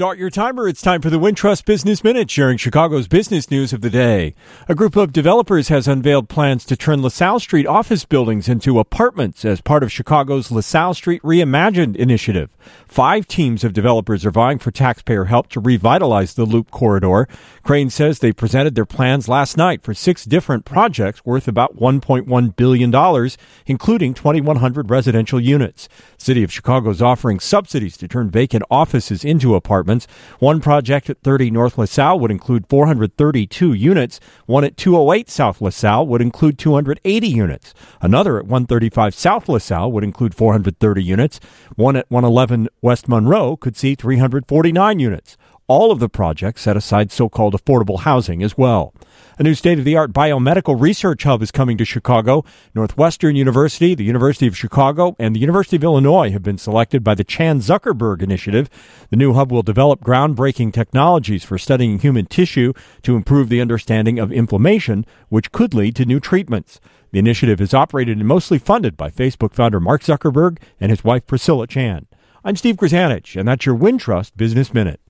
Start your timer. It's time for the Wintrust Business Minute, sharing Chicago's business news of the day. A group of developers has unveiled plans to turn LaSalle Street office buildings into apartments as part of Chicago's LaSalle Street Reimagined initiative. Five teams of developers are vying for taxpayer help to revitalize the Loop corridor. Crain's says they presented their plans last night for six different projects worth about $1.1 billion, including 2,100 residential units. City of Chicago is offering subsidies to turn vacant offices into apartments apartments. One project at 30 North LaSalle would include 432 units. One at 208 South LaSalle would include 280 units. Another at 135 South LaSalle would include 430 units. One at 111 West Monroe could see 349 units. All of the projects set aside so called affordable housing as well. A new state of the art biomedical research hub is coming to Chicago. Northwestern University, the University of Chicago, and the University of Illinois have been selected by the Chan Zuckerberg Initiative. The new hub will develop groundbreaking technologies for studying human tissue to improve the understanding of inflammation, which could lead to new treatments. The initiative is operated and mostly funded by Facebook founder Mark Zuckerberg and his wife Priscilla Chan. I'm Steve Grzanich, and that's your Wintrust Business Minute.